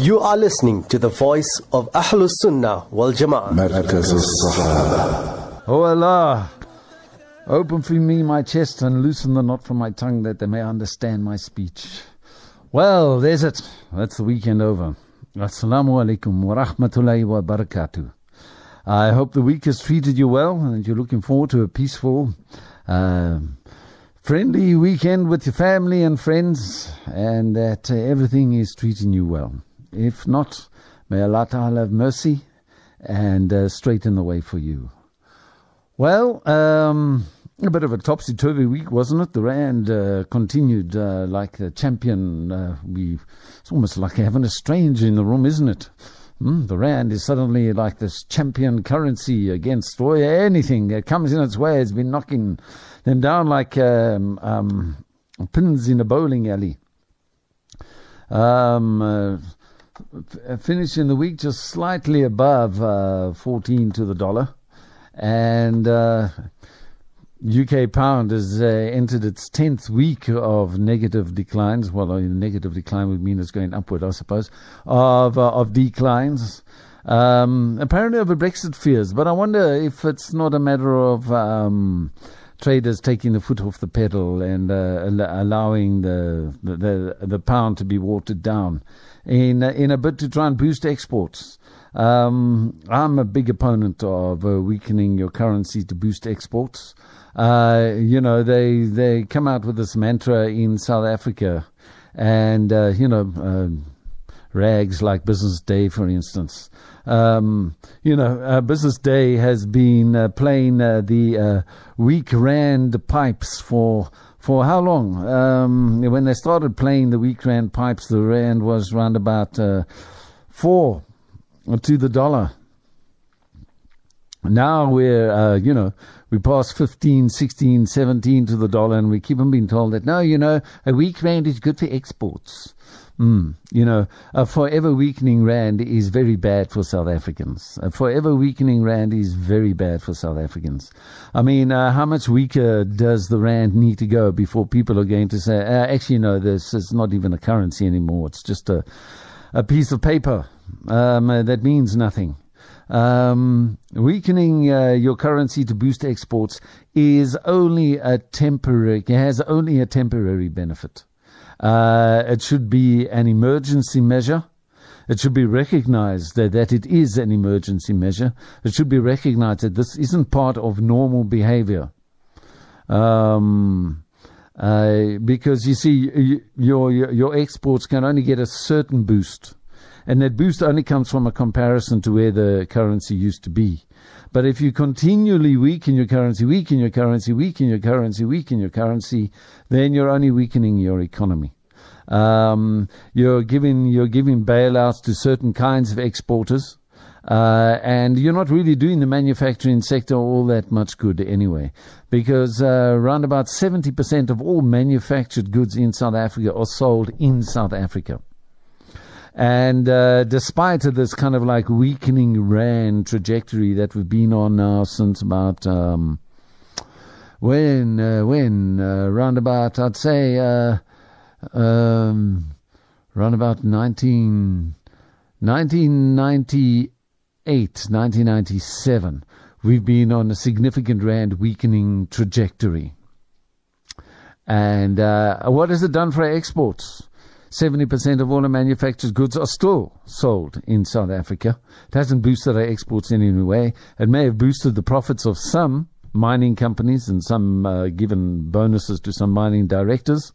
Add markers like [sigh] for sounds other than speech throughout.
You are listening to the voice of Ahlus Sunnah wal Jama'ah. مركز الصحابة Oh Allah, open for me my chest and loosen the knot from my tongue that they may understand my speech. Well, there's it. That's the weekend over. Assalamu alaikum wa rahmatullahi wa barakatuh. I hope the week has treated you well and you're looking forward to a peaceful, uh, friendly weekend with your family and friends and that uh, everything is treating you well. If not, may Allah Ta'ala have mercy and uh, straighten the way for you. Well, um, a bit of a topsy turvy week, wasn't it? The Rand uh, continued uh, like a champion. Uh, we, it's almost like having a stranger in the room, isn't it? Mm, the Rand is suddenly like this champion currency against well, anything that comes in its way. It's been knocking them down like um, um, pins in a bowling alley. Um, uh, finishing the week just slightly above uh, 14 to the dollar and uh, UK pound has uh, entered its tenth week of negative declines. Well, a negative decline would mean it's going upward, I suppose, of uh, of declines. Um, apparently over Brexit fears, but I wonder if it's not a matter of um, traders taking the foot off the pedal and uh, allowing the the the pound to be watered down in in a bid to try and boost exports. Um, I'm a big opponent of uh, weakening your currency to boost exports. Uh, you know, they they come out with this mantra in South Africa, and uh, you know, um rags like Business Day, for instance. Um, you know, uh, Business Day has been uh, playing uh, the weak rand pipes for for how long? Um, when they started playing the weak rand pipes, the rand was round about uh, four to the dollar. Now we're, uh, you know, we pass 15, 16, 17 to the dollar, and we keep on being told that, no, you know, a weak rand is good for exports. Mm, you know, a forever weakening rand is very bad for South Africans. A forever weakening rand is very bad for South Africans. I mean, uh, how much weaker does the rand need to go before people are going to say, uh, actually, no, this is not even a currency anymore. It's just a, a piece of paper um, uh, that means nothing. Um, weakening uh, your currency to boost exports is only a temporary, has only a temporary benefit. Uh, it should be an emergency measure. It should be recognized that, that it is an emergency measure. It should be recognized that this isn't part of normal behavior. Um, uh, because you see, y- your, your your exports can only get a certain boost, and that boost only comes from a comparison to where the currency used to be. But if you continually weaken your currency, weaken your currency, weaken your currency, weaken your currency, then you're only weakening your economy. Um, you're giving you're giving bailouts to certain kinds of exporters. Uh, and you're not really doing the manufacturing sector all that much good anyway, because uh, around about 70% of all manufactured goods in South Africa are sold in South Africa. And uh, despite this kind of like weakening rand trajectory that we've been on now since about um, when uh, when uh, round about I'd say uh, um, round about 19, 1998, 1997, we've been on a significant rand weakening trajectory. And uh, what has it done for our exports? 70% of all our manufactured goods are still sold in South Africa. It hasn't boosted our exports in any way. It may have boosted the profits of some mining companies and some uh, given bonuses to some mining directors,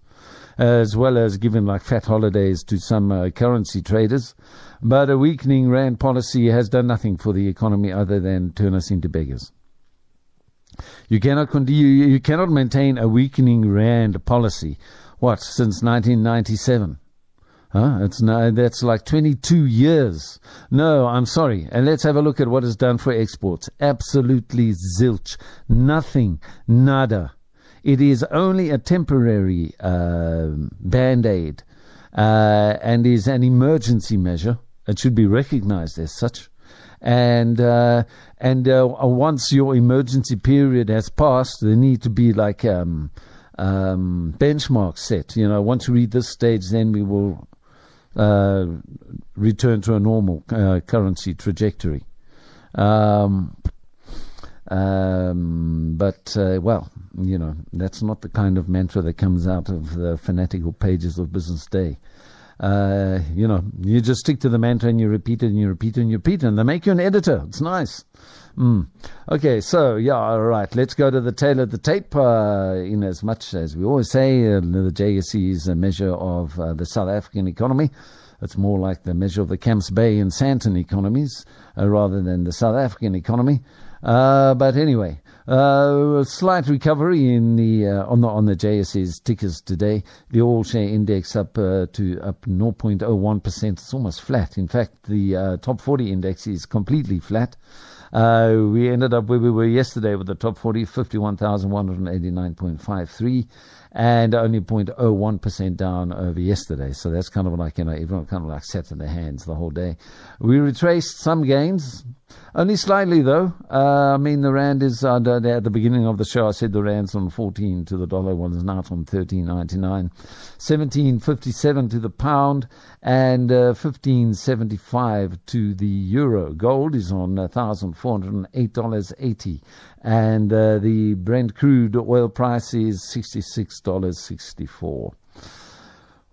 as well as given like fat holidays to some uh, currency traders. But a weakening rand policy has done nothing for the economy other than turn us into beggars. You cannot continue, you cannot maintain a weakening rand policy. What since 1997? Huh? It's no, that's like 22 years. No, I'm sorry. And let's have a look at what is done for exports. Absolutely zilch. Nothing. Nada. It is only a temporary uh, band aid uh, and is an emergency measure. It should be recognized as such. And uh, and uh, once your emergency period has passed, there need to be like um, um, benchmarks set. You know, once we reach this stage, then we will uh, return to a normal uh, currency trajectory. Um, um, but, uh, well, you know, that's not the kind of mantra that comes out of the fanatical pages of Business Day. Uh, you know, you just stick to the mantra and you repeat it and you repeat it and you repeat it and they make you an editor. It's nice. Mm. Okay, so yeah, all right. Let's go to the tail of the tape. Uh, in as much as we always say, uh, the JSE is a measure of uh, the South African economy. It's more like the measure of the Camps Bay and Sandton economies uh, rather than the South African economy. Uh, but anyway, uh, a slight recovery in the uh, on the on the JSE's tickers today. The all share index up uh, to up 0.01 percent. It's almost flat. In fact, the uh, top 40 index is completely flat. Uh, we ended up where we were yesterday with the top 40, 51,189.53, and only 0.01% down over yesterday. So that's kind of like, you know, everyone kind of like sat in their hands the whole day. We retraced some gains, only slightly though. Uh, I mean, the rand is uh, at the beginning of the show. I said the rand's on 14 to the dollar. One is now on 13.99, 17.57 to the pound, and uh, 15.75 to the euro. Gold is on $1,408.80, and uh, the Brent crude oil price is $66.64.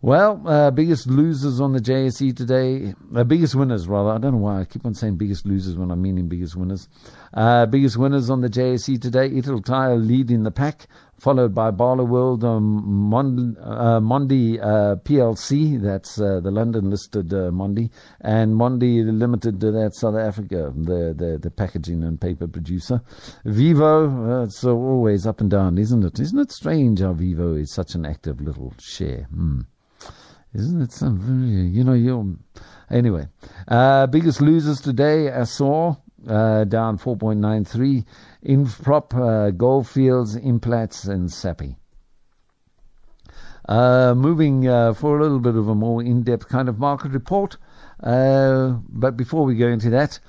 Well, uh, biggest losers on the JSE today, uh, biggest winners rather. I don't know why I keep on saying biggest losers when I'm meaning biggest winners. Uh, biggest winners on the JSE today, Italtile lead in the pack, followed by Barloworld, um, Mon- uh, Mondi uh, PLC, that's uh, the London listed uh, Mondi, and Mondi Limited, that's South Africa, the, the, the packaging and paper producer. Vivo, it's always up and down, isn't it? Isn't it strange how Vivo is such an active little share? Hmm. Isn't it some, you know, you anyway. Uh, biggest losers today, Assur, uh, down 4.93. Infrop, uh, Goldfields, Implats, and Sappi. Uh, moving uh, for a little bit of a more in-depth kind of market report. Uh, but before we go into that,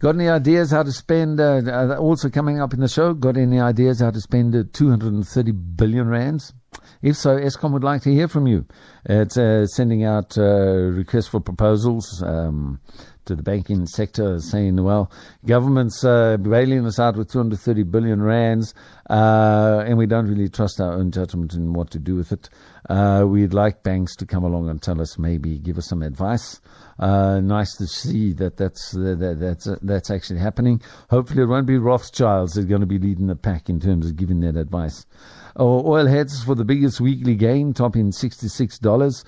got any ideas how to spend, uh, uh, also coming up in the show, got any ideas how to spend uh, 230 billion rands? If so, Eskom would like to hear from you. It's uh, sending out uh, requests for proposals um, to the banking sector, saying, well, government's uh, bailing us out with 230 billion rands, uh, and we don't really trust our own judgment in what to do with it. Uh, we'd like banks to come along and tell us, maybe give us some advice. Uh, nice to see that that's that, that's that's actually happening. Hopefully, it won't be Rothschilds that are going to be leading the pack in terms of giving that advice. Oil heads for the biggest weekly gain, topping $66.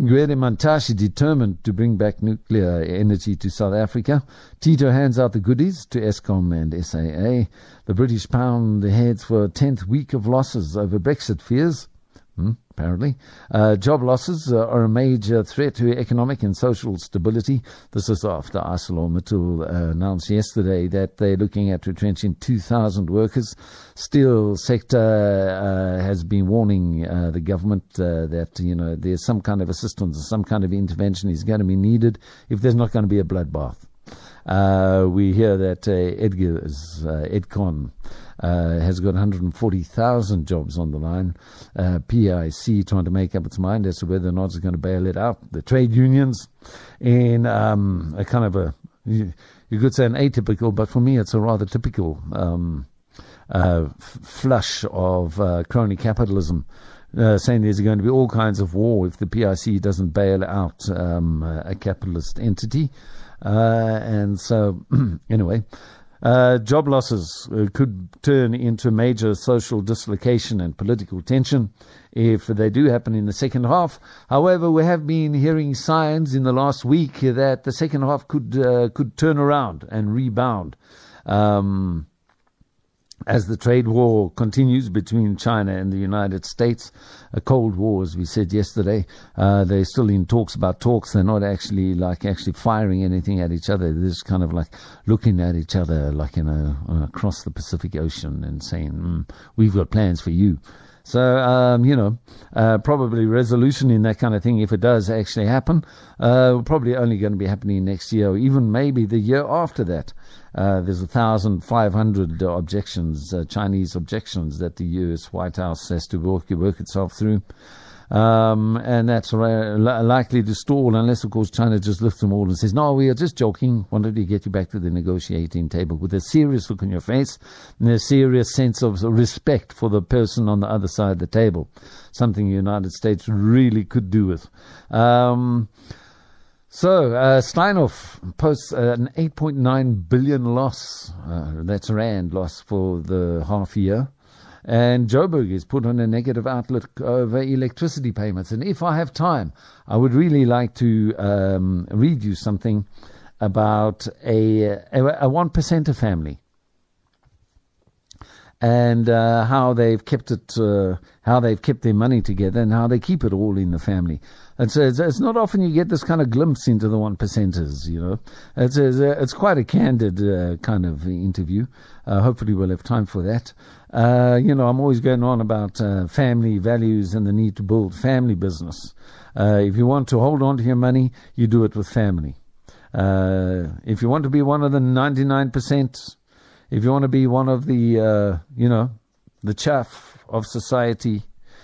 Gwede Mantashe determined to bring back nuclear energy to South Africa. Tito hands out the goodies to Eskom and SAA. The British pound the heads for a 10th week of losses over Brexit fears. Hmm, apparently. Uh, job losses uh, are a major threat to economic and social stability. This is after ArcelorMittal uh, announced yesterday that they're looking at retrenching 2,000 workers. Steel sector uh, has been warning uh, the government uh, that, you know, there's some kind of assistance, or some kind of intervention is going to be needed if there's not going to be a bloodbath. We hear that Edgar's, Edcon, uh, has got 140,000 jobs on the line. Uh, PIC trying to make up its mind as to whether or not it's going to bail it out. The trade unions in um, a kind of a, you, you, could say an atypical, but for me it's a rather typical um, uh, f- flush of uh, crony capitalism. Uh, saying there's going to be all kinds of war if the PIC doesn't bail out um, a capitalist entity. Uh, and so, [clears throat] anyway, uh, job losses uh, could turn into major social dislocation and political tension if they do happen in the second half. However, we have been hearing signs in the last week that the second half could uh, could turn around and rebound. Um, as the trade war continues between China and the United States, a cold war, as we said yesterday, uh, they're still in talks about talks. They're not actually like actually firing anything at each other. They're just kind of like looking at each other, like you know, across the Pacific Ocean and saying, mm, "We've got plans for you." So, um, you know, uh, probably resolution in that kind of thing, if it does actually happen, uh, probably only going to be happening next year, or even maybe the year after that. Uh, there's a thousand five hundred objections, uh, Chinese objections that the U.S. White House has to work, work itself through. Um, and that's likely to stall unless, of course, China just lifts them all and says, no, we are just joking. Wanted to get you back to the negotiating table with a serious look on your face and a serious sense of respect for the person on the other side of the table. Something the United States really could do with. Um, so, uh, Steinhoff posts an 8.9 billion loss. Uh, that's rand loss for the half year. And Joburg is put on a negative outlook over electricity payments. And if I have time, I would really like to um, read you something about a, a, a one percenter family and uh, how they've kept it, uh, how they've kept their money together, and how they keep it all in the family. And so it's, it's not often you get this kind of glimpse into the one percenters. You know, it's it's, it's quite a candid uh, kind of interview. Uh, hopefully, we'll have time for that. Uh, you know, I'm always going on about uh, family values and the need to build family business. if you want to hold on to your money, you do it with family. if you want to be one of the 99 percent if you want to be one of the, uh, you know, the chaff of society,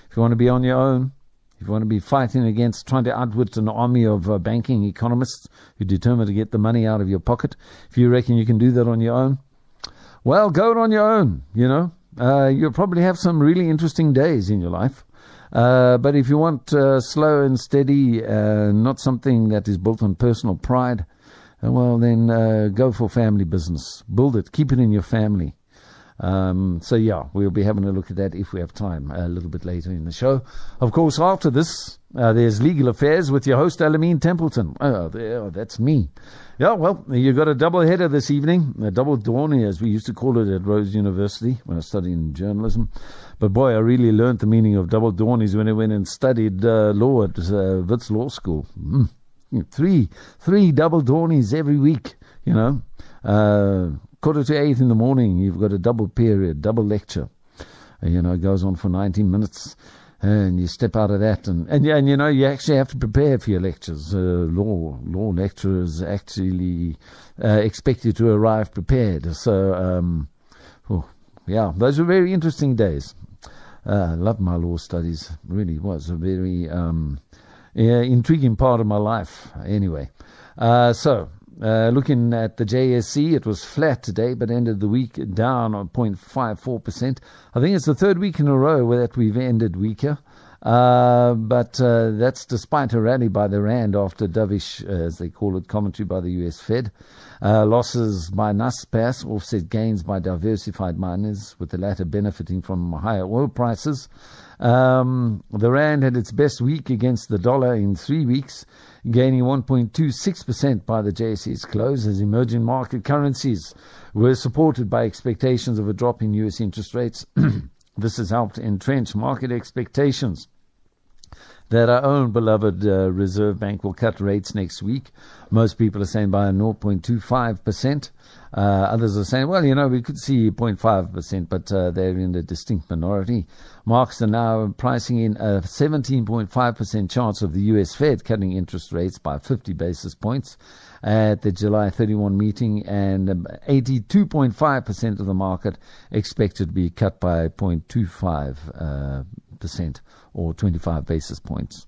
if you want to be on your own, if you want to be fighting against trying to outwit an army of uh, banking economists who are determined to get the money out of your pocket, if you reckon you can do that on your own, well, go it on your own, you know. Uh, you'll probably have some really interesting days in your life. Uh, but if you want uh, slow and steady, uh, not something that is built on personal pride, uh, well, then uh, go for family business. Build it. Keep it in your family. Um, so, yeah, we'll be having a look at that if we have time a little bit later in the show. Of course, after this, uh, there's Legal Affairs with your host, Alameen Templeton. Oh, there, that's me. Yeah, well, you've got a double header this evening, a double dawny, as we used to call it at Rhodes University when I was studying journalism. But boy, I really learned the meaning of double dawnies when I went and studied uh, law at uh, Law School. Mm three three double dawnies every week. You know, uh, quarter to eight in the morning, you've got a double period, double lecture. You know, it goes on for 90 minutes. And you step out of that, and, and and you know you actually have to prepare for your lectures. Uh, law law lecturers actually uh, expect you to arrive prepared. So, um, oh, yeah, those were very interesting days. Uh, loved my law studies. Really was a very um, yeah, intriguing part of my life. Anyway, uh, so uh, looking at the JSE, it was flat today, but ended the week down on 0.54%. I think it's the third week in a row that we've ended weaker. Uh, but uh, that's despite a rally by the Rand after dovish, uh, as they call it, commentary by the US Fed. Uh, losses by Naspers offset gains by diversified miners, with the latter benefiting from higher oil prices. Um, the Rand had its best week against the dollar in three weeks, gaining 1.26% by the JSE's close as emerging market currencies were supported by expectations of a drop in US interest rates. [clears throat] this has helped entrench market expectations that our own beloved uh, Reserve Bank will cut rates next week. Most people are saying by 0.25%. Uh, others are saying, well, you know, we could see 0.5%, but uh, they're in a distinct minority. Marks are now pricing in a 17.5% chance of the US Fed cutting interest rates by 50 basis points at the July 31 meeting, and 82.5% of the market expected to be cut by 0.25 uh, percent or 25 basis points.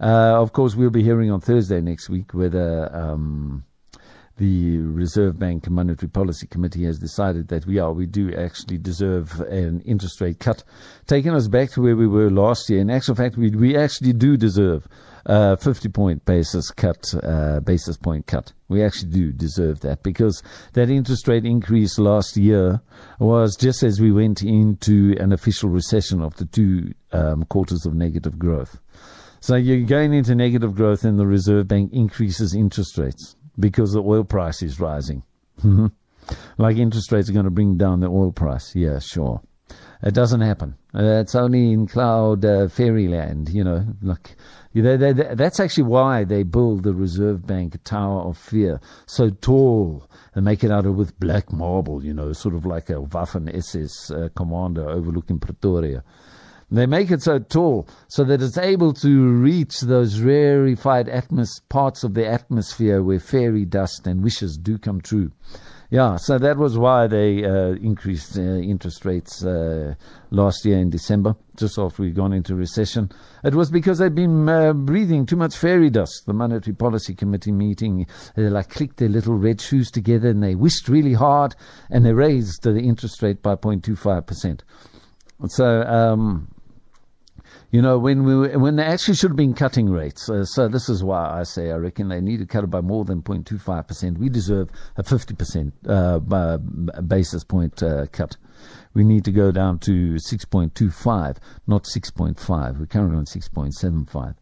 Uh, of course, we'll be hearing on Thursday next week whether um, the Reserve Bank Monetary Policy Committee has decided that we are, we do actually deserve an interest rate cut, taking us back to where we were last year. In actual fact, we, we actually do deserve a 50 point basis cut, uh, basis point cut. We actually do deserve that because that interest rate increase last year was just as we went into an official recession of the two um, quarters of negative growth. So you're going into negative growth and the Reserve Bank increases interest rates because the oil price is rising. Mm-hmm. like interest rates are going to bring down the oil price. Yeah, sure. It doesn't happen. Uh, it's only in cloud uh, fairyland, you know. Like they, they, they, that's actually why they build the Reserve Bank Tower of Fear so tall and make it out of with black marble, you know, sort of like a Waffen SS uh, commander overlooking Pretoria. They make it so tall so that it's able to reach those rarefied atmos- parts of the atmosphere where fairy dust and wishes do come true. Yeah, so that was why they uh, increased uh, interest rates uh, last year in December, just after we'd gone into recession. It was because they'd been uh, breathing too much fairy dust. The Monetary Policy Committee meeting, they like clicked their little red shoes together and they wished really hard and they raised the interest rate by 0.25%. So, um, you know, when we were, when they actually should have been cutting rates. Uh, so this is why I say I reckon they need to cut it by more than 0.25%. We deserve a 50% uh, basis point uh, cut. We need to go down to 6.25, not 6.5. We're currently on 6.75.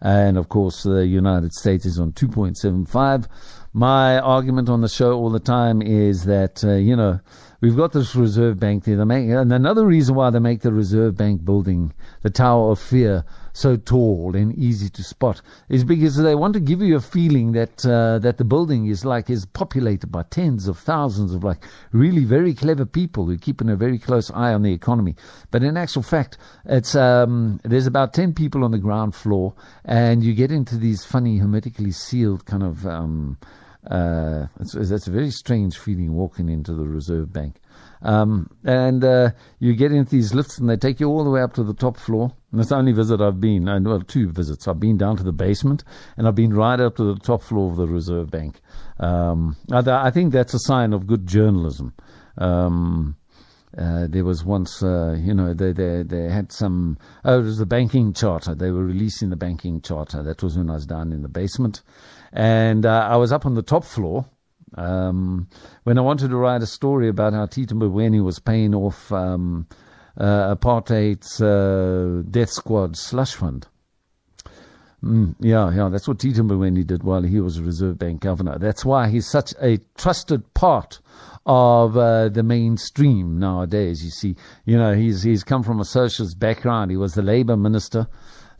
And of course, the United States is on 2.75. My argument on the show all the time is that, uh, you know, we've got this Reserve Bank there. They make, and another reason why they make the Reserve Bank building, the Tower of Fear, so tall and easy to spot is because they want to give you a feeling that uh, that the building is like is populated by tens of thousands of like really very clever people who keeping a very close eye on the economy. But in actual fact, it's um, there's about ten people on the ground floor, and you get into these funny hermetically sealed kind of. Um, uh, it's, it's a very strange feeling walking into the Reserve Bank. Um, and uh, you get into these lifts and they take you all the way up to the top floor. And it's the only visit I've been, uh, well, two visits. I've been down to the basement and I've been right up to the top floor of the Reserve Bank. Um, I, I, think that's a sign of good journalism. Um, uh, there was once, uh, you know, they, they they had some. Oh, it was the banking charter. They were releasing the banking charter. That was when I was down in the basement, and uh, I was up on the top floor, um, when I wanted to write a story about how Tito Mboweni was paying off um, uh, apartheid's uh, death squad slush fund. Mm, yeah, yeah, that's what Tito Mboweni did while he was Reserve Bank governor. That's why he's such a trusted part of uh, the mainstream nowadays. You see, you know, he's he's come from a socialist background. He was the Labour minister.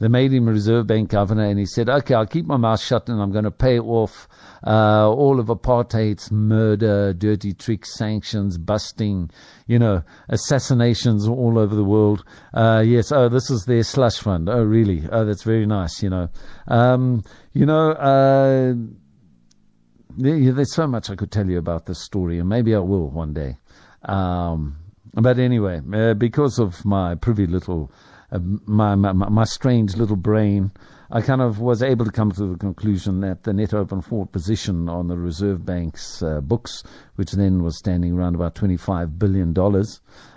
They made him Reserve Bank governor, and he said, "Okay, I'll keep my mouth shut, and I'm going to pay off uh, all of apartheid's murder, dirty tricks, sanctions, busting, you know, assassinations all over the world. Uh, yes, oh, this is their slush fund. Oh, really? Oh, that's very nice, you know. Um, you know, uh, there's so much I could tell you about this story, and maybe I will one day. Um, but anyway, uh, because of my privy little, my, my, my strange little brain, I kind of was able to come to the conclusion that the net open forward position on the Reserve Bank's uh, books, which then was standing around about $25 billion,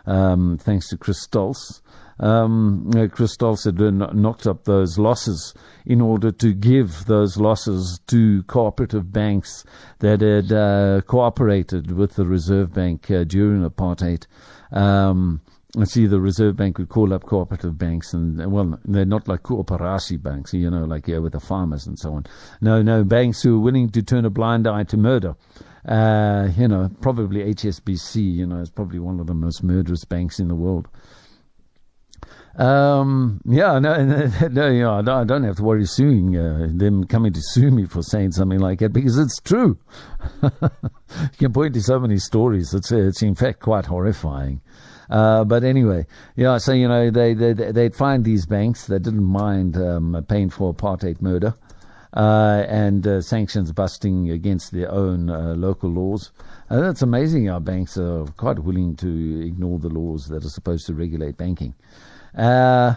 um, thanks to Chris Stals, um, uh, Chris Stals had knocked up those losses in order to give those losses to cooperative banks that had uh, cooperated with the Reserve Bank uh, during apartheid. Um, see the Reserve Bank would call up cooperative banks, and well, they're not like cooperatie banks, you know, like yeah, with the farmers and so on. No, no, banks who are willing to turn a blind eye to murder. Uh, you know, probably HSBC, you know, is probably one of the most murderous banks in the world. Um, yeah, no, [laughs] no, know, I don't have to worry suing uh, them coming to sue me for saying something like that because it's true. [laughs] you can point to so many stories. It's it's in fact quite horrifying. Uh, but anyway, yeah, so, you know, they, they, they'd find these banks that didn't mind um, paying for apartheid murder uh, and uh, sanctions busting against their own uh, local laws. And it's amazing Our banks are quite willing to ignore the laws that are supposed to regulate banking. Uh,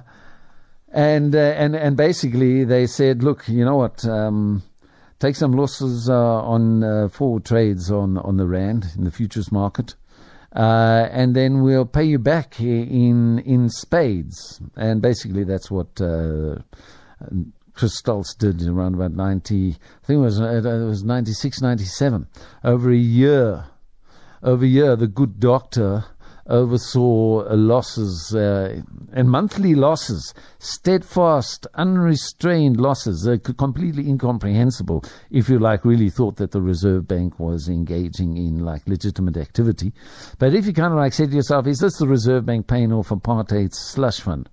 and, uh, and, and basically they said, look, you know what, um, take some losses on forward trades on, on the Rand in the futures market uh, and then we'll pay you back in in spades. And basically, that's what uh, Chris Stals did around about 90, I think it was, it was 96, 97. Over a year, over a year, the good doctor oversaw losses uh, and monthly losses, steadfast, unrestrained losses, uh, completely incomprehensible if you like really thought that the Reserve Bank was engaging in like legitimate activity. But if you kind of like said to yourself, is this the Reserve Bank paying off apartheid's slush fund?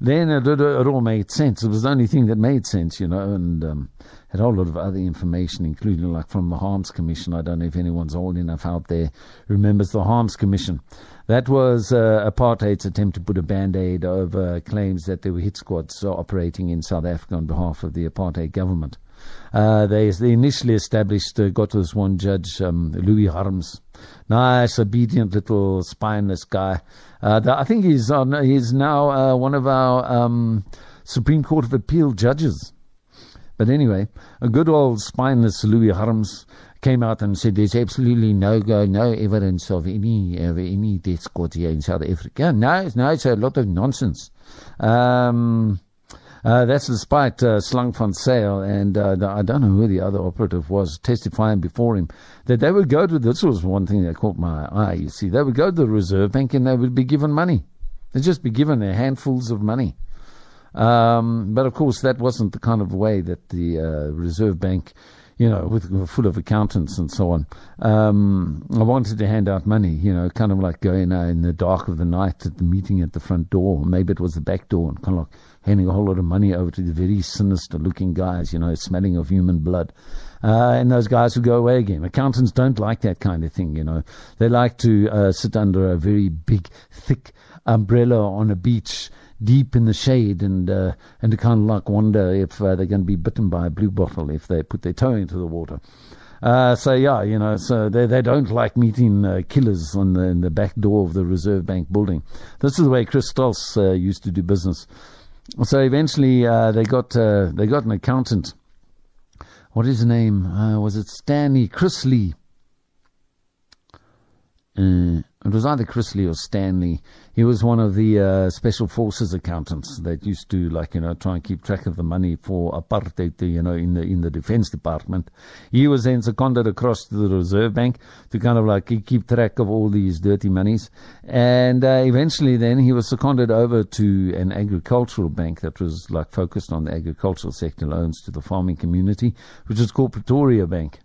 Then it, it, it, all made sense. It was the only thing that made sense, you know, and um, had a whole lot of other information, including like from the Harms Commission. I don't know if anyone's old enough out there remembers the Harms Commission. That was uh, apartheid's attempt to put a band-aid over claims that there were hit squads operating in South Africa on behalf of the apartheid government. Uh, they, they initially established, uh, got this one judge, um, Louis Harms. Nice, obedient little spineless guy. Uh, the, I think he's on, he's now uh, one of our um, Supreme Court of Appeal judges. But anyway, a good old spineless Louis Harms came out and said there's absolutely no go, no evidence of any of any death squads here in South Africa. No, no, it's a lot of nonsense. Um, uh, that's despite uh, Slang van Zyl and uh, the, I don't know who the other operative was testifying before him that they would go to this was one thing that caught my eye. You see, they would go to the Reserve Bank and they would be given money. They'd just be given their handfuls of money. Um, but of course, that wasn't the kind of way that the uh, Reserve Bank, you know, with full of accountants and so on. Um, I wanted to hand out money, you know, kind of like going uh, in the dark of the night at the meeting at the front door. Maybe it was the back door, and kind of like handing a whole lot of money over to the very sinister-looking guys, you know, smelling of human blood. Uh, and those guys would go away again. Accountants don't like that kind of thing, you know. They like to uh, sit under a very big, thick umbrella on a beach deep in the shade and uh, and to kind of like wonder if uh, they're going to be bitten by a blue bottle if they put their toe into the water. Uh, so yeah, you know, so they they don't like meeting uh, killers on the in the back door of the Reserve Bank building. This is the way Chris Stals uh, used to do business. So eventually uh, they got uh, they got an accountant. What is his name? Uh, was it Stanley Chrisley? It was either Chrisley or Stanley. He was one of the uh, special forces accountants that used to, like you know, try and keep track of the money for apartheid, you know, in the in the defense department. He was then seconded across to the Reserve Bank to kind of like keep track of all these dirty monies, and uh, eventually then he was seconded over to an agricultural bank that was like focused on the agricultural sector loans to the farming community, which is called Pretoria Bank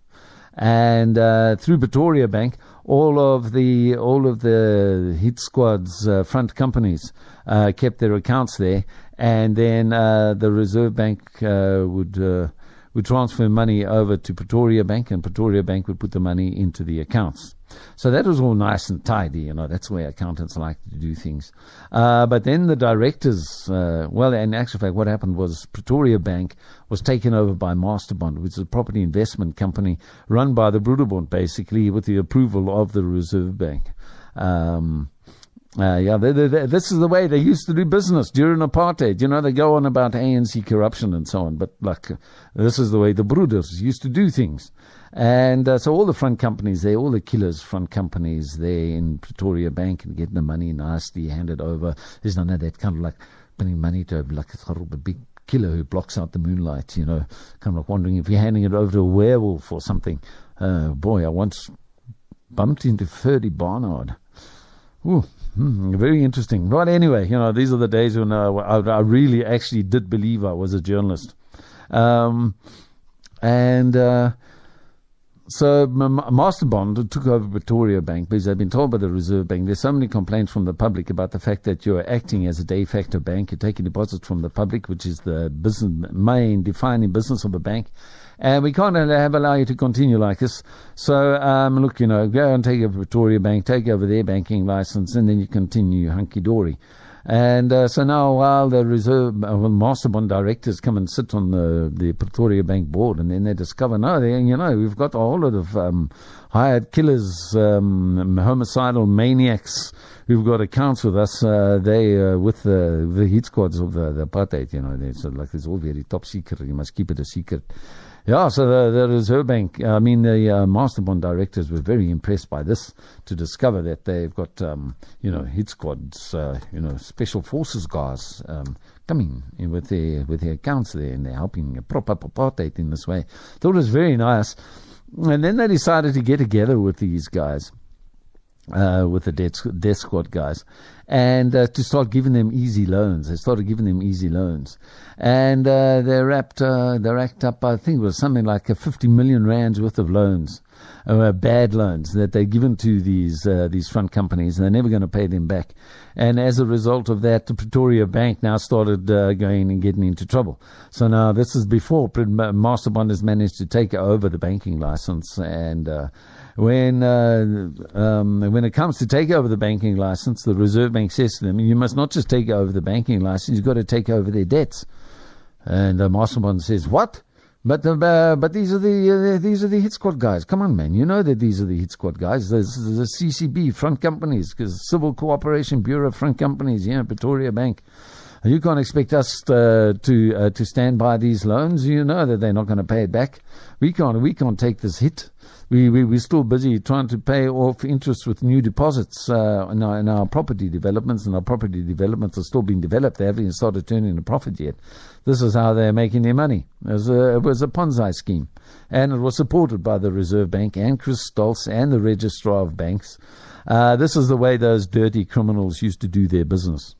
and uh, through Pretoria Bank, all of the all of the hit squads uh, front companies uh, kept their accounts there, and then uh, the Reserve Bank uh, would uh, would transfer money over to Pretoria Bank, and Pretoria Bank would put the money into the accounts. So that was all nice and tidy, you know. That's the way accountants like to do things. Uh, but then the directors, uh, well, in actual fact, what happened was Pretoria Bank was taken over by Masterbond, which is a property investment company run by the Broederbond, basically, with the approval of the Reserve Bank. Um, uh, yeah, they, they, they, this is the way they used to do business during apartheid. You know, they go on about ANC corruption and so on, but like, this is the way the Broeders used to do things. And uh, so all the front companies there, all the killers front companies there in Pretoria Bank and getting the money nicely handed over. There's none of that kind of like putting money to like a big killer who blocks out the moonlight, you know, kind of like wondering if you're handing it over to a werewolf or something. Uh, boy, I once bumped into Ferdy Barnard. Ooh, Hmm, very interesting. But anyway, you know, these are the days when uh, I, I, really actually did believe I was a journalist. Um, and uh, so Masterbond took over Pretoria Bank because they've been told by the Reserve Bank there's so many complaints from the public about the fact that you're acting as a de facto bank. You're taking deposits from the public, which is the business, main defining business of a bank and we can't have allow you to continue like this. So, um, look, you know, go and take over Pretoria Bank, take over their banking license, and then you continue hunky dory. And uh, so now, while the Reserve uh, well, Masterbond directors come and sit on the, the Pretoria Bank board, and then they discover, no, they, you know, we've got a whole lot of um, hired killers, um, homicidal maniacs who've got accounts with us. Uh, they uh, with the the hit squads of the, the apartheid, you know, they, so like it's all very top secret. You must keep it a secret. Yeah, so the, the Reserve Bank, I mean, the uh, Masterbond directors were very impressed by this to discover that they've got, um, you know, hit squads, uh, you know, special forces guys um, coming in with their with their accounts there and they're helping prop up apartheid in this way. Thought it was very nice. And then they decided to get together with these guys uh, with the death, death squad guys, and uh, to start giving them easy loans. They started giving them easy loans, and uh, they wrapped uh, they racked up I think it was something like a 50 million rands worth of loans, uh, bad loans that they given to these uh, these front companies, and they're never going to pay them back. And as a result of that, the Pretoria Bank now started going and getting into trouble. So now this is before Master Bond has managed to take over the banking license and when uh, um, when it comes to take over the banking license, the Reserve Bank says to them, "You must not just take over the banking license; you've got to take over their debts." And uh, Masterbond says, "What? But uh, but these are the uh, these are the hit squad guys. Come on, man. You know that these are the hit squad guys. There's the CCB front companies, Civil Cooperation Bureau front companies. Yeah, Pretoria Bank. You can't expect us uh, to uh, to stand by these loans. You know that they're not going to pay it back. We can't we can't take this hit. We, we we're still busy trying to pay off interest with new deposits uh, in, our, in our property developments, and our property developments are still being developed. They haven't even started turning a profit yet. This is how they're making their money. It was a, it was a Ponzi scheme, and it was supported by the Reserve Bank and Chris Stals and the Registrar of Banks. Uh, this is the way those dirty criminals used to do their business.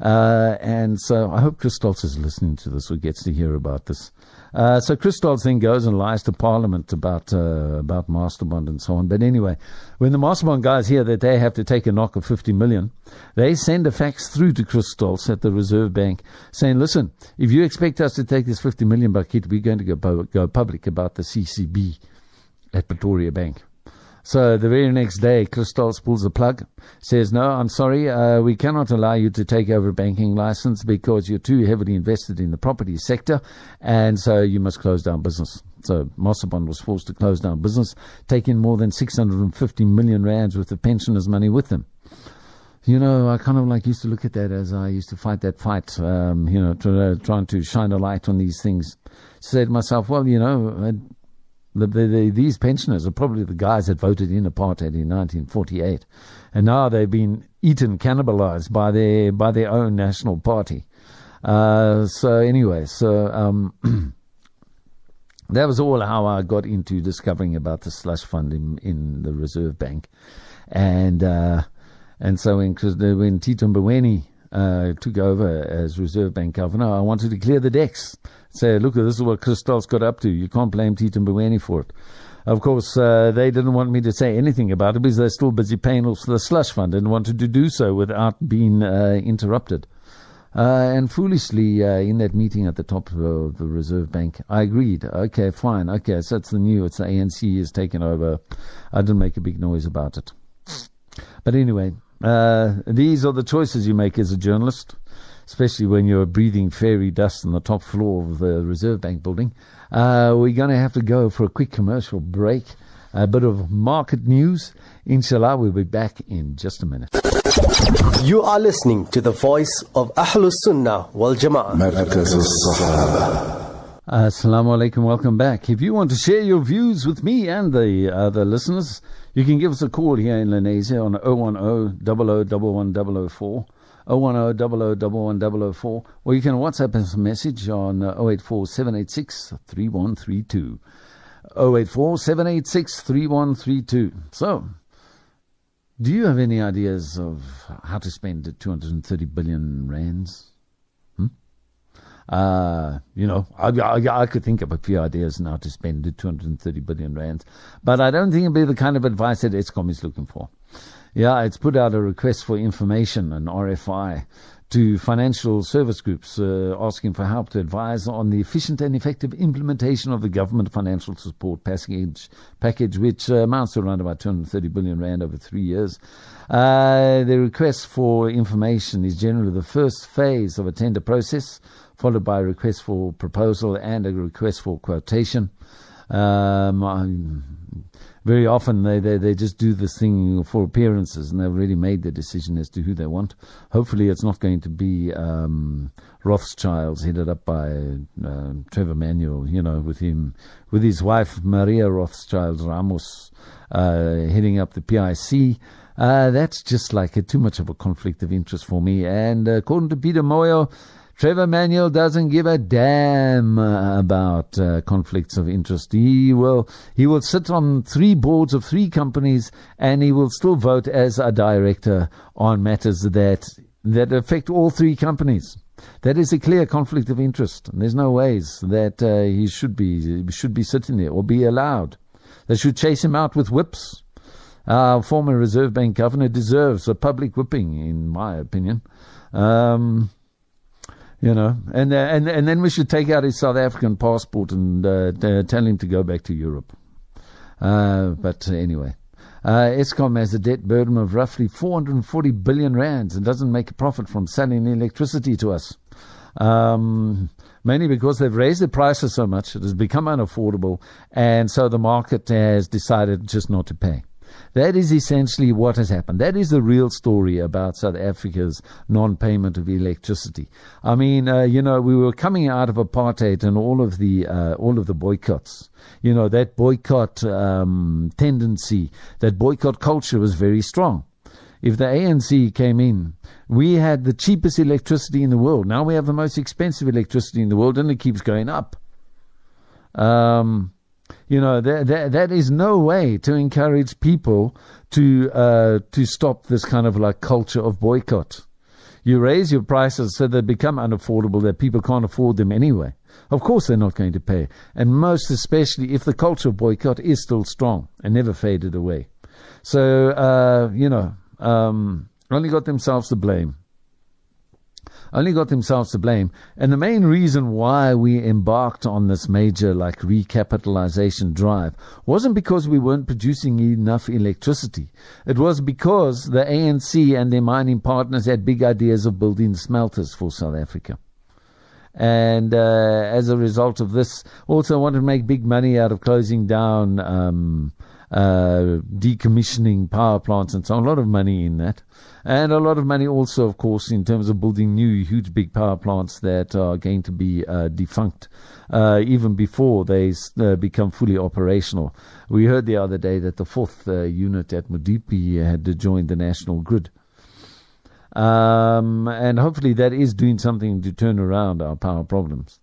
Uh, and so I hope Chris Stals is listening to this or gets to hear about this. Uh, so Chris Stals then goes and lies to Parliament about uh, about Masterbond and so on. But anyway, when the Masterbond guys hear that they have to take a knock of 50 million, they send a fax through to Chris Stals at the Reserve Bank saying, listen, if you expect us to take this 50 million bucket, we're going to go, go public about the CCB at Pretoria Bank. So the very next day, Chris Stals pulls the plug, says, No, I'm sorry, uh, we cannot allow you to take over a banking license because you're too heavily invested in the property sector, and so you must close down business. So Masterbond was forced to close down business, taking more than 650 million rands worth of pensioners' money with them. You know, I kind of like used to look at that as I used to fight that fight, um, you know, to, uh, trying to shine a light on these things. Say to myself, well, you know, the, the, the, these pensioners are probably the guys that voted in apartheid in 1948, and now they've been eaten, cannibalized by their by their own national party. Uh, so anyway, so um, [clears throat] that was all how I got into discovering about the slush fund in, in the Reserve Bank, and uh, and so when when Tito Mboweni uh, took over as Reserve Bank governor, I wanted to clear the decks say, look, this is what Chris Stals got up to. You can't blame Tito Mboweni for it. Of course, uh, they didn't want me to say anything about it because they're still busy paying off the slush fund and wanted to do so without being uh, interrupted. Uh, and foolishly, uh, in that meeting at the top of the Reserve Bank, I agreed. Okay, fine. Okay, so it's the new, it's the ANC is taking over. I didn't make a big noise about it. But anyway, uh, these are the choices you make as a journalist especially when you're breathing fairy dust on the top floor of the Reserve Bank building. Uh, we're going to have to go for a quick commercial break, a bit of market news. Inshallah, we'll be back in just a minute. You are listening to the voice of Ahlus Sunnah wal Jama'ah. Assalamu alaikum, welcome back. If you want to share your views with me and the other uh, listeners, you can give us a call here in Lenasia on 010 001 004 010 00 or you can WhatsApp us a message on uh, 084 786 3132. 084 786 3132. So, do you have any ideas of how to spend the 230 billion rands? Hmm? Uh, you know, I, I, I could think of a few ideas now to spend the 230 billion rands, but I don't think it'd be the kind of advice that Eskom is looking for. Yeah, it's put out a request for information, an RFI, to financial service groups uh, asking for help to advise on the efficient and effective implementation of the government financial support package, package which uh, amounts to around about 230 billion rand over three years. Uh, the request for information is generally the first phase of a tender process, followed by a request for proposal and a request for quotation. Um, very often they, they, they just do this thing for appearances and they've already made their decision as to who they want. Hopefully it's not going to be um, Rothschilds headed up by uh, Trevor Manuel, you know, with him, with his wife Maria Rothschild Ramos uh, heading up the PIC. Uh, that's just like a, too much of a conflict of interest for me. And according to Peter Moyo, Trevor Manuel doesn't give a damn about uh, conflicts of interest. He will he will sit on three boards of three companies, and he will still vote as a director on matters that that affect all three companies. That is a clear conflict of interest. And there's no ways that uh, he should be should be sitting there or be allowed. They should chase him out with whips. Our former Reserve Bank governor deserves a public whipping, in my opinion. Um, you know, and uh, and and then we should take out his South African passport and uh, t- tell him to go back to Europe. Uh, but anyway, uh, Eskom has a debt burden of roughly 440 billion rands and doesn't make a profit from selling electricity to us. Um, mainly because they've raised the prices so much, it has become unaffordable, and so the market has decided just not to pay. That is essentially what has happened. That is the real story about South Africa's non-payment of electricity. I mean, uh, you know, we were coming out of apartheid and all of the uh, all of the boycotts. You know, that boycott um, tendency, that boycott culture was very strong. If the ANC came in, we had the cheapest electricity in the world. Now we have the most expensive electricity in the world, and it keeps going up. Um, you know, that, that, that is no way to encourage people to, uh, to stop this kind of like culture of boycott. You raise your prices so they become unaffordable, that people can't afford them anyway. Of course they're not going to pay. And most especially if the culture of boycott is still strong and never faded away. So, uh, you know, um, only got themselves to blame only got themselves to blame. And the main reason why we embarked on this major like recapitalization drive wasn't because we weren't producing enough electricity. It was because the ANC and their mining partners had big ideas of building smelters for South Africa. And uh, as a result of this, also wanted to make big money out of closing down um, uh, decommissioning power plants and so on. A lot of money in that. And a lot of money also, of course, in terms of building new, huge, big power plants that are going to be uh, defunct uh, even before they uh, become fully operational. We heard the other day that the fourth uh, unit at Medupi had joined the national grid. Um, and hopefully that is doing something to turn around our power problems.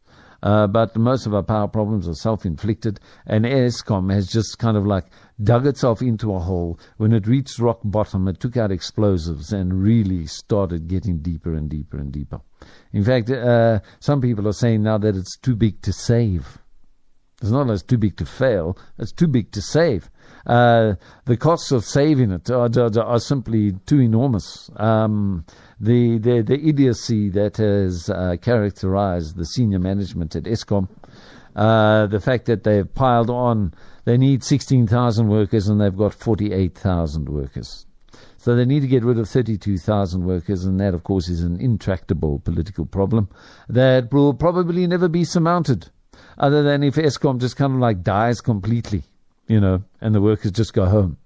Uh, but most of our power problems are self-inflicted, and Eskom has just kind of like dug itself into a hole. When it reached rock bottom, it took out explosives and really started getting deeper and deeper and deeper. In fact, uh, some people are saying now that it's too big to save. It's not it's too big to fail, it's too big to save. Uh, the costs of saving it are, are, are simply too enormous. Um, the, the, the idiocy that has uh, characterized the senior management at Eskom, uh, the fact that they've piled on they need 16,000 workers and they've got 48,000 workers. So they need to get rid of 32,000 workers, and that, of course, is an intractable political problem that will probably never be surmounted, other than if Eskom just kind of like dies completely, you know, and the workers just go home.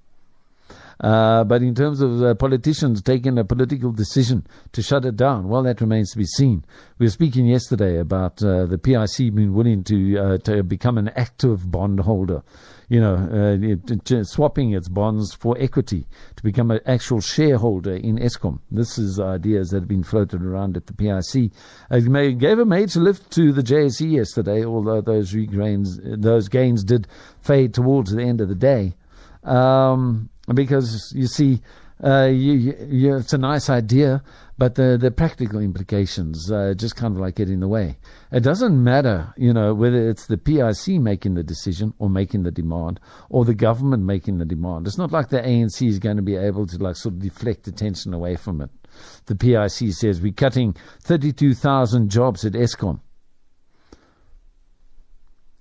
Uh, but in terms of uh, politicians taking a political decision to shut it down, well, that remains to be seen. We were speaking yesterday about uh, the PIC being willing to uh, to become an active bondholder, you know, uh, swapping its bonds for equity to become an actual shareholder in Eskom. This is ideas that have been floated around at the PIC. It gave a major lift to the JSE yesterday, although those gains, those gains did fade towards the end of the day. Um, because you see, uh, you, you, it's a nice idea, but the, the practical implications uh, just kind of like get in the way. It doesn't matter, you know, whether it's the PIC making the decision or making the demand or the government making the demand. It's not like the ANC is going to be able to like sort of deflect attention away from it. The PIC says we're cutting 32,000 jobs at Eskom.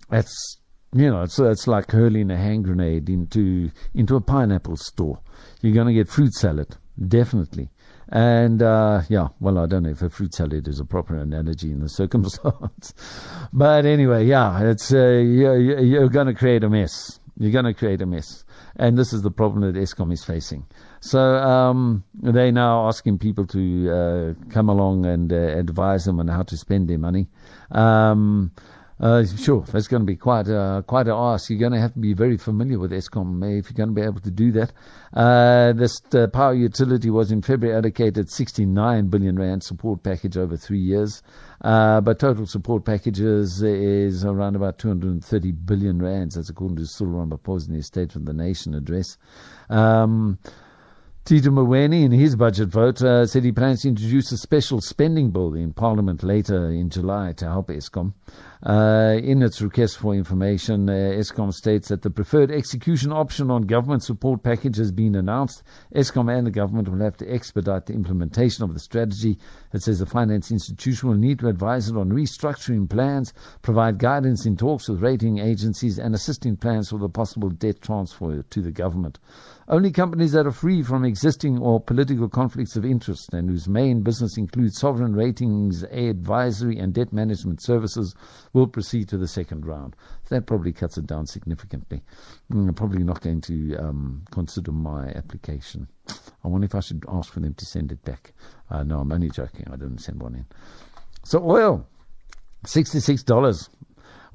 That's you know, it's, it's like hurling a hand grenade into into a pineapple store. You're going to get fruit salad, definitely. And uh, yeah, well, I don't know if a fruit salad is a proper analogy in the [laughs] circumstance, but anyway, yeah, it's uh, you're, you're going to create a mess. You're going to create a mess, and this is the problem that Eskom is facing. So um, they're now asking people to uh, come along and uh, advise them on how to spend their money. Um, uh, sure, that's going to be quite uh, quite an ask. You're going to have to be very familiar with Eskom if you're going to be able to do that. Uh, this uh, power utility was in February allocated 69 billion rand support package over three years, uh, but total support packages is around about 230 billion rands. That's according to in his State of the Nation address. Um, Tito Mboweni, in his budget vote, uh, said he plans to introduce a special spending bill in Parliament later in July to help Eskom. Uh, in its request for information, uh, Eskom states that the preferred execution option on government support package has been announced. Eskom and the government will have to expedite the implementation of the strategy. It says the finance institution will need to advise it on restructuring plans, provide guidance in talks with rating agencies, and assist in plans for the possible debt transfer to the government. Only companies that are free from existing or political conflicts of interest and whose main business includes sovereign ratings, advisory, and debt management services will proceed to the second round. That probably cuts it down significantly. I'm probably not going to um, consider my application. I wonder if I should ask for them to send it back. Uh, no, I'm only joking. I didn't send one in. So oil, $66.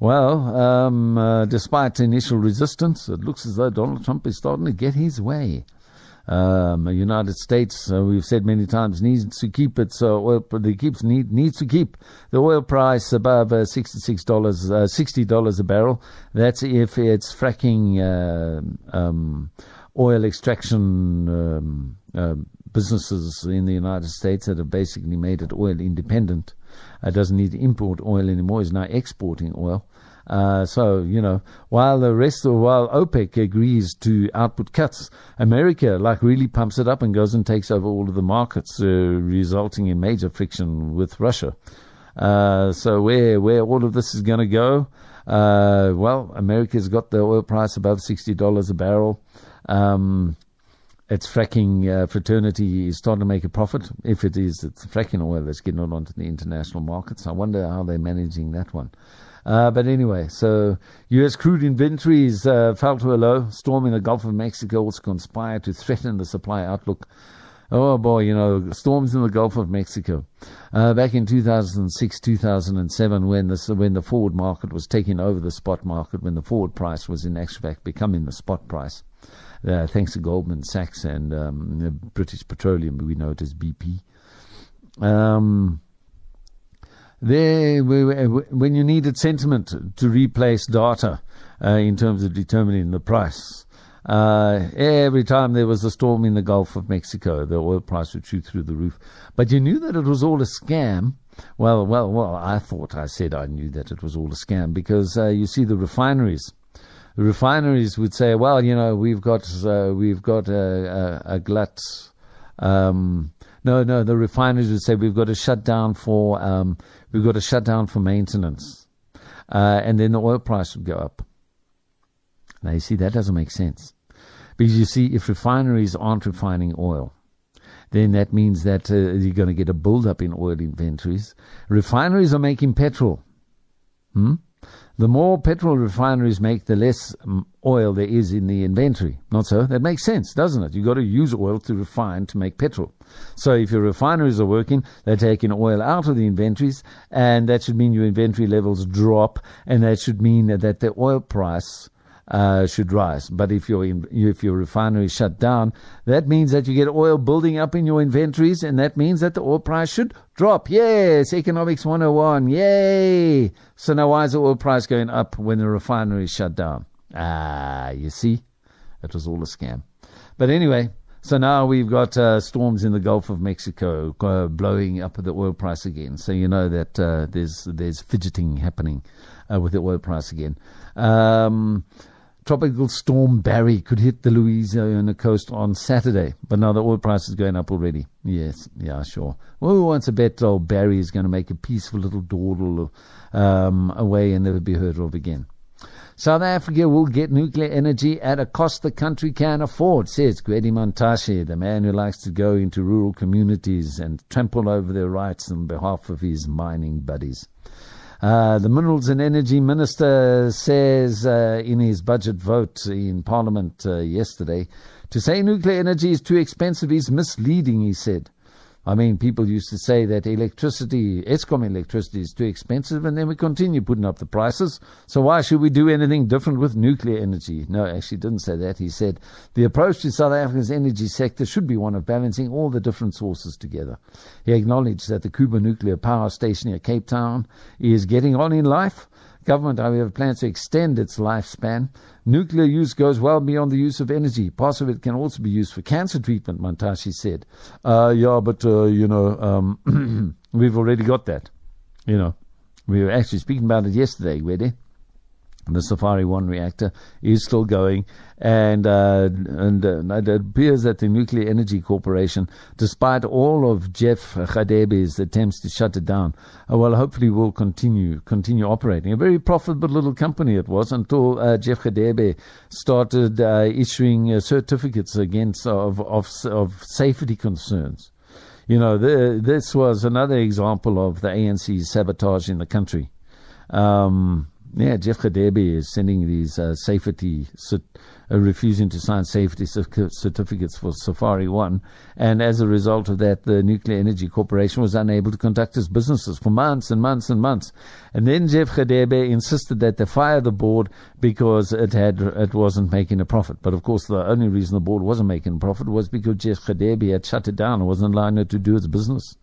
Well, um, uh, despite initial resistance, it looks as though Donald Trump is starting to get his way. Um, the United States, uh, we've said many times, needs to keep its uh, oil. keeps need, needs to keep the oil price above uh, sixty-six dollars, uh, sixty dollars a barrel. That's if it's fracking uh, um, oil extraction um, uh, businesses in the United States that have basically made it oil independent. It doesn't need to import oil anymore. It's now exporting oil. Uh, so, you know, while the rest of, while OPEC agrees to output cuts, America, like, really pumps it up and goes and takes over all of the markets, uh, resulting in major friction with Russia. Uh, so where, where all of this is going to go? Uh, well, America's got the oil price above $60 a barrel. Um, its fracking uh, fraternity is starting to make a profit. If it is, it's fracking oil that's getting it onto the international markets. I wonder how they're managing that one. Uh, but anyway, so U.S. crude inventories uh, fell to a low. Storm in the Gulf of Mexico also conspired to threaten the supply outlook. Oh boy, you know, storms in the Gulf of Mexico. Uh, back in 2006, 2007, when the, when the forward market was taking over the spot market, when the forward price was in actual fact becoming the spot price, uh, thanks to Goldman Sachs and um, British Petroleum, we know it as BP. Um, there, when you needed sentiment to replace data uh, in terms of determining the price, uh, every time there was a storm in the Gulf of Mexico, the oil price would shoot through the roof. But you knew that it was all a scam. Well, well, well, I thought I said I knew that it was all a scam because uh, you see the refineries refineries would say, well, you know, we've got uh, we've got a, a, a glut. Um, no, no, the refineries would say we've got to shut down for um, we've got to shut down for maintenance, uh, and then the oil price would go up. Now you see that doesn't make sense because you see if refineries aren't refining oil, then that means that uh, you're going to get a build-up in oil inventories. Refineries are making petrol. Hmm? The more petrol refineries make, the less um, oil there is in the inventory. Not so? That makes sense, doesn't it? You've got to use oil to refine to make petrol. So if your refineries are working, they're taking oil out of the inventories, and that should mean your inventory levels drop, and that should mean that the oil price uh, should rise. But if your if your refinery is shut down, that means that you get oil building up in your inventories, and that means that the oil price should drop. Yes, economics 101. Yay! So now why is the oil price going up when the refinery is shut down? Ah, you see, it was all a scam. But anyway. So now we've got uh, storms in the Gulf of Mexico uh, blowing up the oil price again. So you know that uh, there's there's fidgeting happening uh, with the oil price again. Um, Tropical storm Barry could hit the Louisiana coast on Saturday, but now the oil price is going up already. Yes, yeah, sure. Well, who wants to bet old Barry is going to make a peaceful little dawdle um, away and never be heard of again? South Africa will get nuclear energy at a cost the country can afford, says Gwede Mantashe, the man who likes to go into rural communities and trample over their rights on behalf of his mining buddies. Uh, the Minerals and Energy Minister says uh, in his budget vote in Parliament uh, yesterday to say nuclear energy is too expensive is misleading, he said. I mean, people used to say that electricity, Eskom electricity is too expensive, and then we continue putting up the prices. So why should we do anything different with nuclear energy? No, actually didn't say that. He said the approach to South Africa's energy sector should be one of balancing all the different sources together. He acknowledged that the Koeberg nuclear power station near Cape Town is getting on in life, Government, however, plans to extend its lifespan. Nuclear use goes well beyond the use of energy. Parts of it can also be used for cancer treatment, Mantashe said. Uh, yeah, but, uh, you know, um, [clears throat] we've already got that. You know, we were actually speaking about it yesterday, Gwede. The Safari 1 reactor is still going, and, uh, and uh, it appears that the Nuclear Energy Corporation, despite all of Jeff Radebe's attempts to shut it down, uh, well, hopefully will continue continue operating. A very profitable little company it was until uh, Jeff Radebe started uh, issuing uh, certificates against of, of, of safety concerns. You know, the, this was another example of the ANC's sabotage in the country. Um, yeah, Jeff Radebe is sending these uh, safety, uh, refusing to sign safety certificates for Safari One, and as a result of that, the Nuclear Energy Corporation was unable to conduct its businesses for months and months and months. And then Jeff Radebe insisted that they fire the board because it had it wasn't making a profit. But of course, the only reason the board wasn't making a profit was because Jeff Radebe had shut it down and wasn't allowing it to do its business.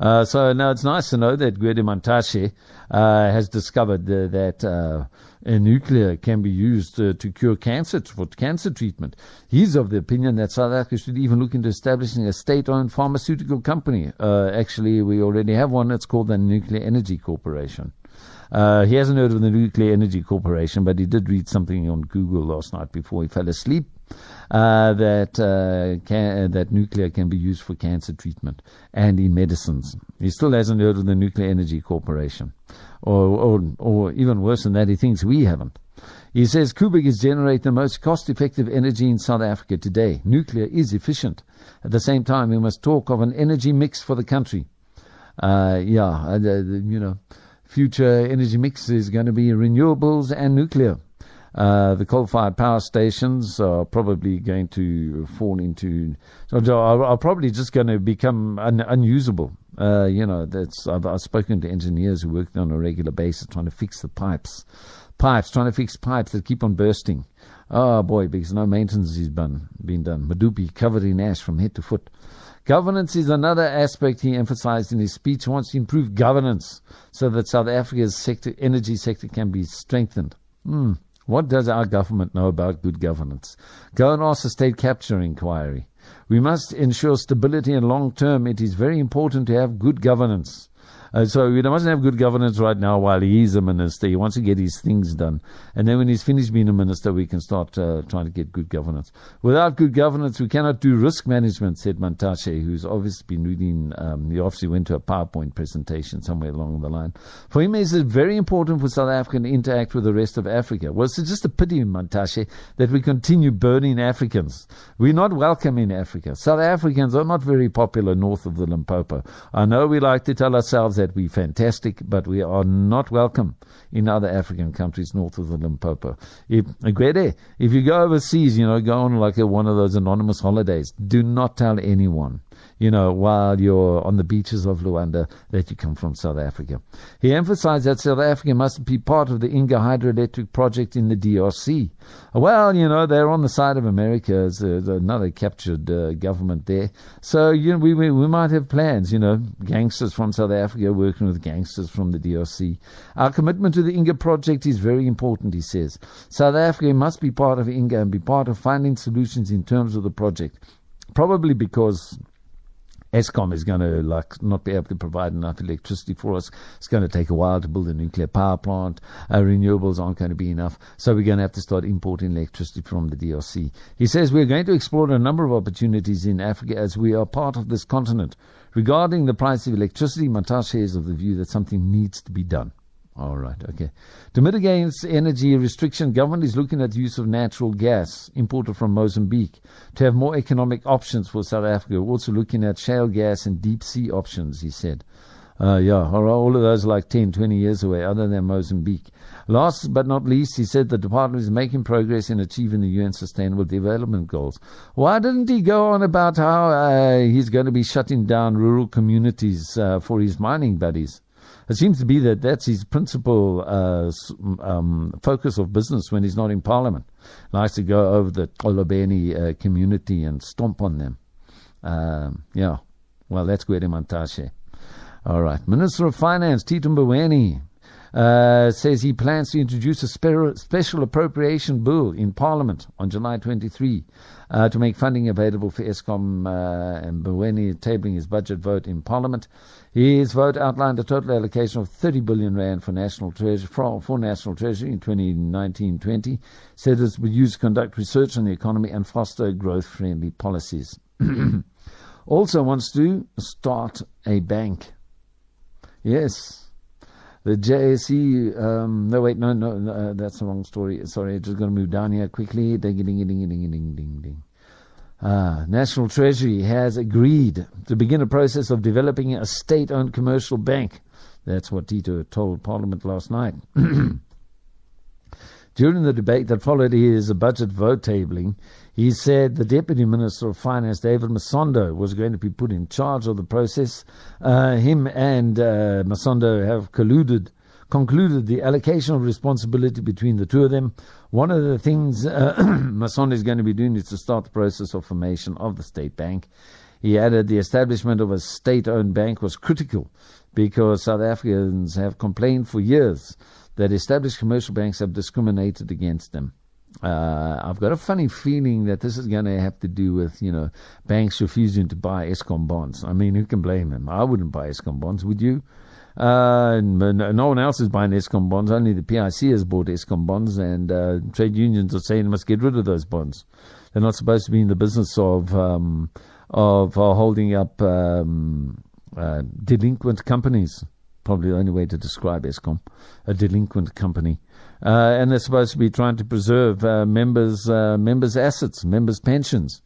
Uh, so now it's nice to know that Gwede Mantashe uh, has discovered that uh, nuclear can be used uh, to cure cancer, for cancer treatment. He's of the opinion that South Africa should even look into establishing a state-owned pharmaceutical company. Uh, actually, we already have one. It's called the Nuclear Energy Corporation. Uh, he hasn't heard of the Nuclear Energy Corporation, but he did read something on Google last night before he fell asleep uh, that uh, can, uh, that nuclear can be used for cancer treatment and in medicines. He still hasn't heard of the Nuclear Energy Corporation, or or, or even worse than that, he thinks we haven't. He says is generate the most cost-effective energy in South Africa today. Nuclear is efficient. At the same time, we must talk of an energy mix for the country. Uh, yeah, uh, you know, future energy mix is going to be renewables and nuclear. Uh, the coal-fired power stations are probably going to fall into, are, are probably just going to become un, unusable. Uh, you know, that's I've, I've, spoken to engineers who work on a regular basis trying to fix the pipes, pipes, trying to fix pipes that keep on bursting. Oh boy, because no maintenance has been been done. Medupi covered in ash from head to foot. Governance is another aspect he emphasized in his speech. He wants to improve governance so that South Africa's sector, energy sector can be strengthened. Hmm. What does our government know about good governance? Go and ask the state capture inquiry. We must ensure stability and long term. It is very important to have good governance. Uh, so he doesn't have good governance right now while he is a minister. He wants to get his things done. And then when he's finished being a minister, we can start uh, trying to get good governance. Without good governance, we cannot do risk management, said Mantashe, who's obviously been reading, um, he obviously went to a PowerPoint presentation somewhere along the line. For him, it's very important for South Africa to interact with the rest of Africa. Well, it's just a pity, Mantashe, that we continue burning Africans. We're not welcome in Africa. South Africans are not very popular north of the Limpopo. I know we like to tell ourselves that we're fantastic, but we are not welcome in other African countries north of the Limpopo. If, if you go overseas, you know, go on like a, one of those anonymous holidays, do not tell anyone you know, while you're on the beaches of Luanda, that you come from South Africa. He emphasized that South Africa must be part of the Inga hydroelectric project in the DRC. Well, you know, they're on the side of America. There's, another captured uh, government there. So, you know, we, we, we might have plans, you know, gangsters from South Africa working with gangsters from the DRC. Our commitment to the Inga project is very important, he says. South Africa must be part of Inga and be part of finding solutions in terms of the project. Probably because Eskom is going to like not be able to provide enough electricity for us. It's going to take a while to build a nuclear power plant. Our renewables aren't going to be enough, so we're going to have to start importing electricity from the DRC. He says we're going to explore a number of opportunities in Africa as we are part of this continent. Regarding the price of electricity, Mantashe is of the view that something needs to be done. All right, okay. To mitigate energy restriction, government is looking at the use of natural gas imported from Mozambique to have more economic options for South Africa. We're also looking at shale gas and deep sea options, he said. Uh, yeah, all of those are like 10, 20 years away, other than Mozambique. Last but not least, he said the department is making progress in achieving the UN Sustainable Development Goals. Why didn't he go on about how uh, he's going to be shutting down rural communities uh, for his mining buddies? It seems to be that that's his principal uh, um, focus of business when he's not in Parliament. Likes to go over the Xolobeni uh, community and stomp on them. Um, yeah, well, that's Gwede Mantashe. All right. Minister of Finance, Tito Mboweni, uh, says he plans to introduce a special appropriation bill in Parliament on July 23 uh, to make funding available for Eskom uh, and Mboweni tabling his budget vote in Parliament. His vote outlined a total allocation of 30 billion rand for national treasury for, for national treasury in 2019-20. Said it would use to conduct research on the economy and foster growth-friendly policies. [coughs] also wants to start a bank. Yes, the JSE, um, no, wait, no, no, no uh, that's the wrong story. Sorry, I'm just going to move down here quickly. Ding, ding, ding, ding, ding, ding, ding. Uh, National Treasury has agreed to begin a process of developing a state-owned commercial bank. That's what Tito told Parliament last night. [clears throat] During the debate that followed his budget vote tabling, he said the Deputy Minister of Finance, David Masondo, was going to be put in charge of the process. Uh, him and uh, Masondo have colluded, concluded the allocation of responsibility between the two of them. One of the things uh, [clears throat] is going to be doing is to start the process of formation of the state bank. He added the establishment of a state owned bank was critical because South Africans have complained for years that established commercial banks have discriminated against them. Uh, I've got a funny feeling that this is going to have to do with, you know, banks refusing to buy Eskom bonds. I mean, who can blame them? I wouldn't buy Eskom bonds, would you? Uh, no one else is buying Eskom bonds. Only the PIC has bought Eskom bonds, and uh, trade unions are saying they must get rid of those bonds. They're not supposed to be in the business of um, of uh, holding up um, uh, delinquent companies probably the only way to describe Eskom, a delinquent company. Uh, and they're supposed to be trying to preserve uh, members' uh, members' assets, members' pensions.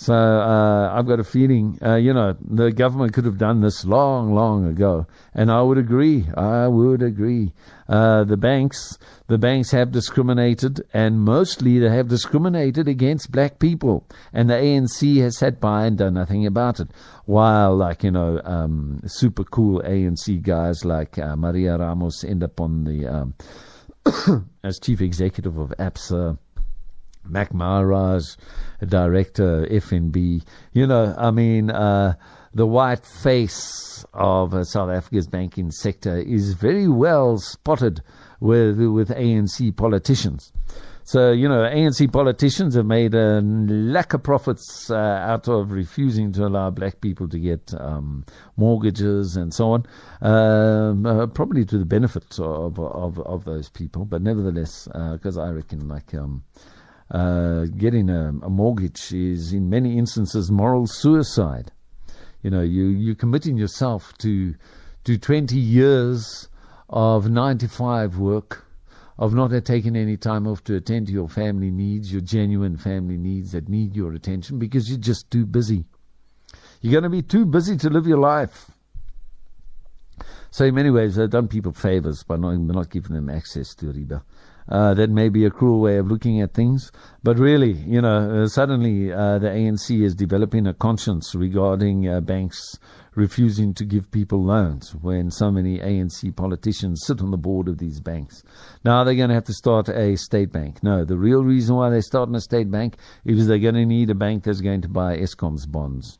So uh, I've got a feeling, uh, you know, the government could have done this long, long ago, and I would agree. I would agree. Uh, the banks, the banks have discriminated, and mostly they have discriminated against black people, and the ANC has sat by and done nothing about it. While, like you know, um, super cool ANC guys like uh, Maria Ramos end up on the um, [coughs] as chief executive of ABSA Mac Maharaj, director, FNB. You know, I mean, uh, the white face of uh, South Africa's banking sector is very well spotted with with ANC politicians. So, you know, ANC politicians have made a lack of profits uh, out of refusing to allow black people to get um, mortgages and so on, um, uh, probably to the benefit of, of, of those people. But nevertheless, because uh, I reckon, like, um, uh, getting a, a, mortgage is in many instances moral suicide. You know, you you're committing yourself to to 20 years of 9 to 5 work, of not taking any time off to attend to your family needs, your genuine family needs that need your attention because you're just too busy. You're going to be too busy to live your life. So in many ways, I've done people favors by not, not giving them access to riba. Uh, that may be a cruel way of looking at things, but really, you know, uh, suddenly uh, the ANC is developing a conscience regarding uh, banks refusing to give people loans when so many ANC politicians sit on the board of these banks. Now they're going to have to start a state bank. No, the real reason why they're starting a state bank is they're going to need a bank that's going to buy Eskom's bonds.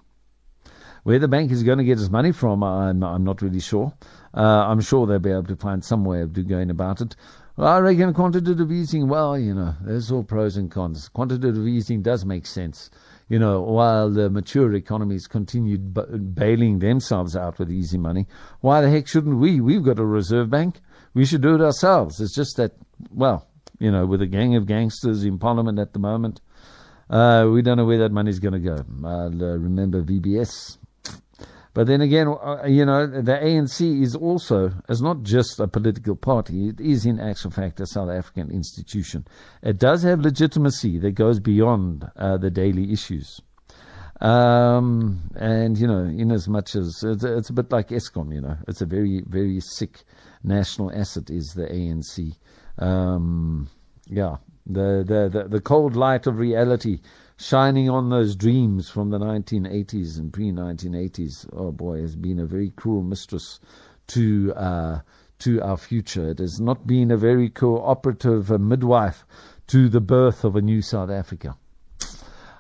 Where the bank is going to get its money from, I'm, I'm not really sure. Uh, I'm sure they'll be able to find some way of going about it. Well, I reckon quantitative easing, well, you know, there's all pros and cons. Quantitative easing does make sense. You know, while the mature economies continued b- bailing themselves out with easy money, why the heck shouldn't we? We've got a reserve bank. We should do it ourselves. It's just that, well, you know, with a gang of gangsters in Parliament at the moment, uh, we don't know where that money's going to go. I'll uh, remember VBS but then again, uh, you know, the ANC is also, is not just a political party, it is in actual fact a South African institution. It does have legitimacy that goes beyond uh, the daily issues. Um, and, you know, in as much as it's, it's, a bit like Eskom, you know, it's a very, very sick national asset is the ANC. Um, yeah, the, the, the, the cold light of reality shining on those dreams from the 1980s and pre 1980s, oh boy, has been a very cruel mistress to uh, to our future. It has not been a very cooperative uh, midwife to the birth of a new South Africa.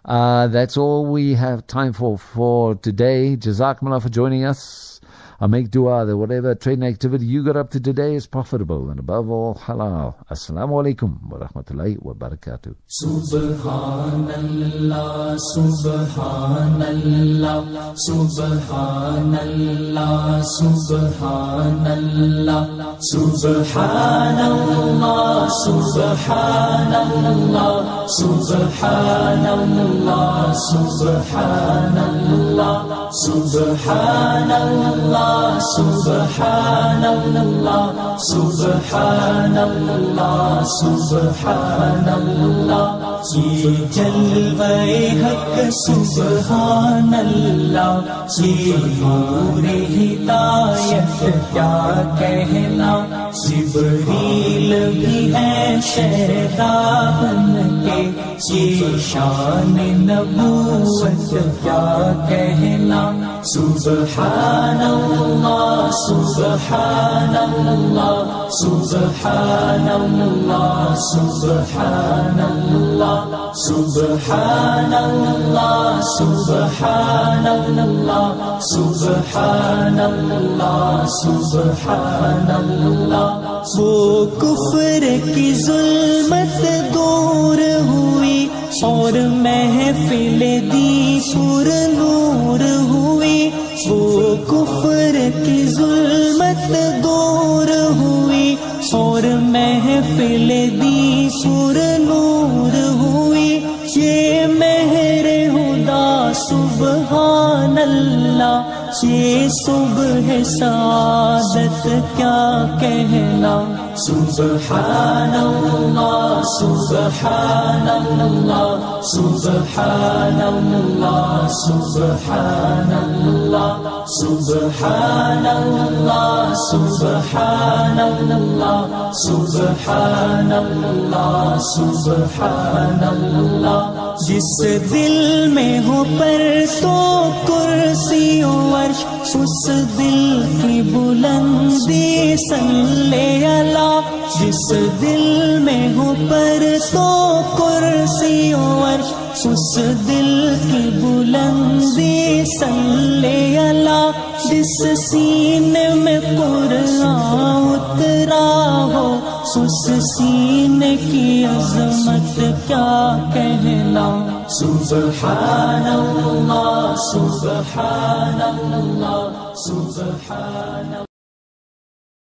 Uh, that's all we have time for for today. Jazakumullah for joining us. I make dua that whatever trading activity you got up to today is profitable and above all halal. Assalamu alaikum wa rahmatullahi wa barakatuh. Subhanallah, Subhanallah, Subhanallah, Subhanallah, Subhanallah, Subhanallah, Subhanallah, Subhanallah. سبحان اللہ سبحان اللہ سبحان اللہ سبحان اللہ یہ جلوے حق سبحان اللہ یہ ہدایت کیا کہنا؟ جبریل بھی ہے شہدا کے یہ نبوت کیا کہنا؟ سبحان الله سبحان الله سبحان الله سبحان الله سبحان الله سبحان الله سبحان سبحان وہ کفر کی ظلمت دور ہوئی اور محفل دی پر نور ہوئی۔ وہ کفر کی ظلمت دور ہوئی، سور محفل دی، سور نور ہوئی۔ یہ مہر ہدا سبحان اللہ۔ یہ صبح سعادت کیا کہنا؟ سبحان الله سبحان الله سبحان الله سبحان الله سبحان الله سبحان الله سبحان الله سبحان جس دل میں ہو پر تو کرسی ورش اس دل کی بلندی سن لے اللہ۔ جس دل میں ہو پر تو کرسی اور اس دل کی بلندی سلے اللہ، جس سین میں قرآن اترا ہو، اس سین کی عظمت کیا کہنا؟ سبحان اللہ سبحان اللہ سبحان اللہ۔